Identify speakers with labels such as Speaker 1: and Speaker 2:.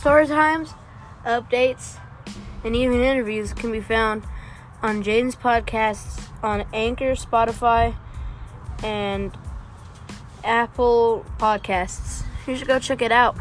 Speaker 1: story times, updates, and even interviews can be found on Jaden's podcasts on Anchor, Spotify, and Apple Podcasts. You should go check it out.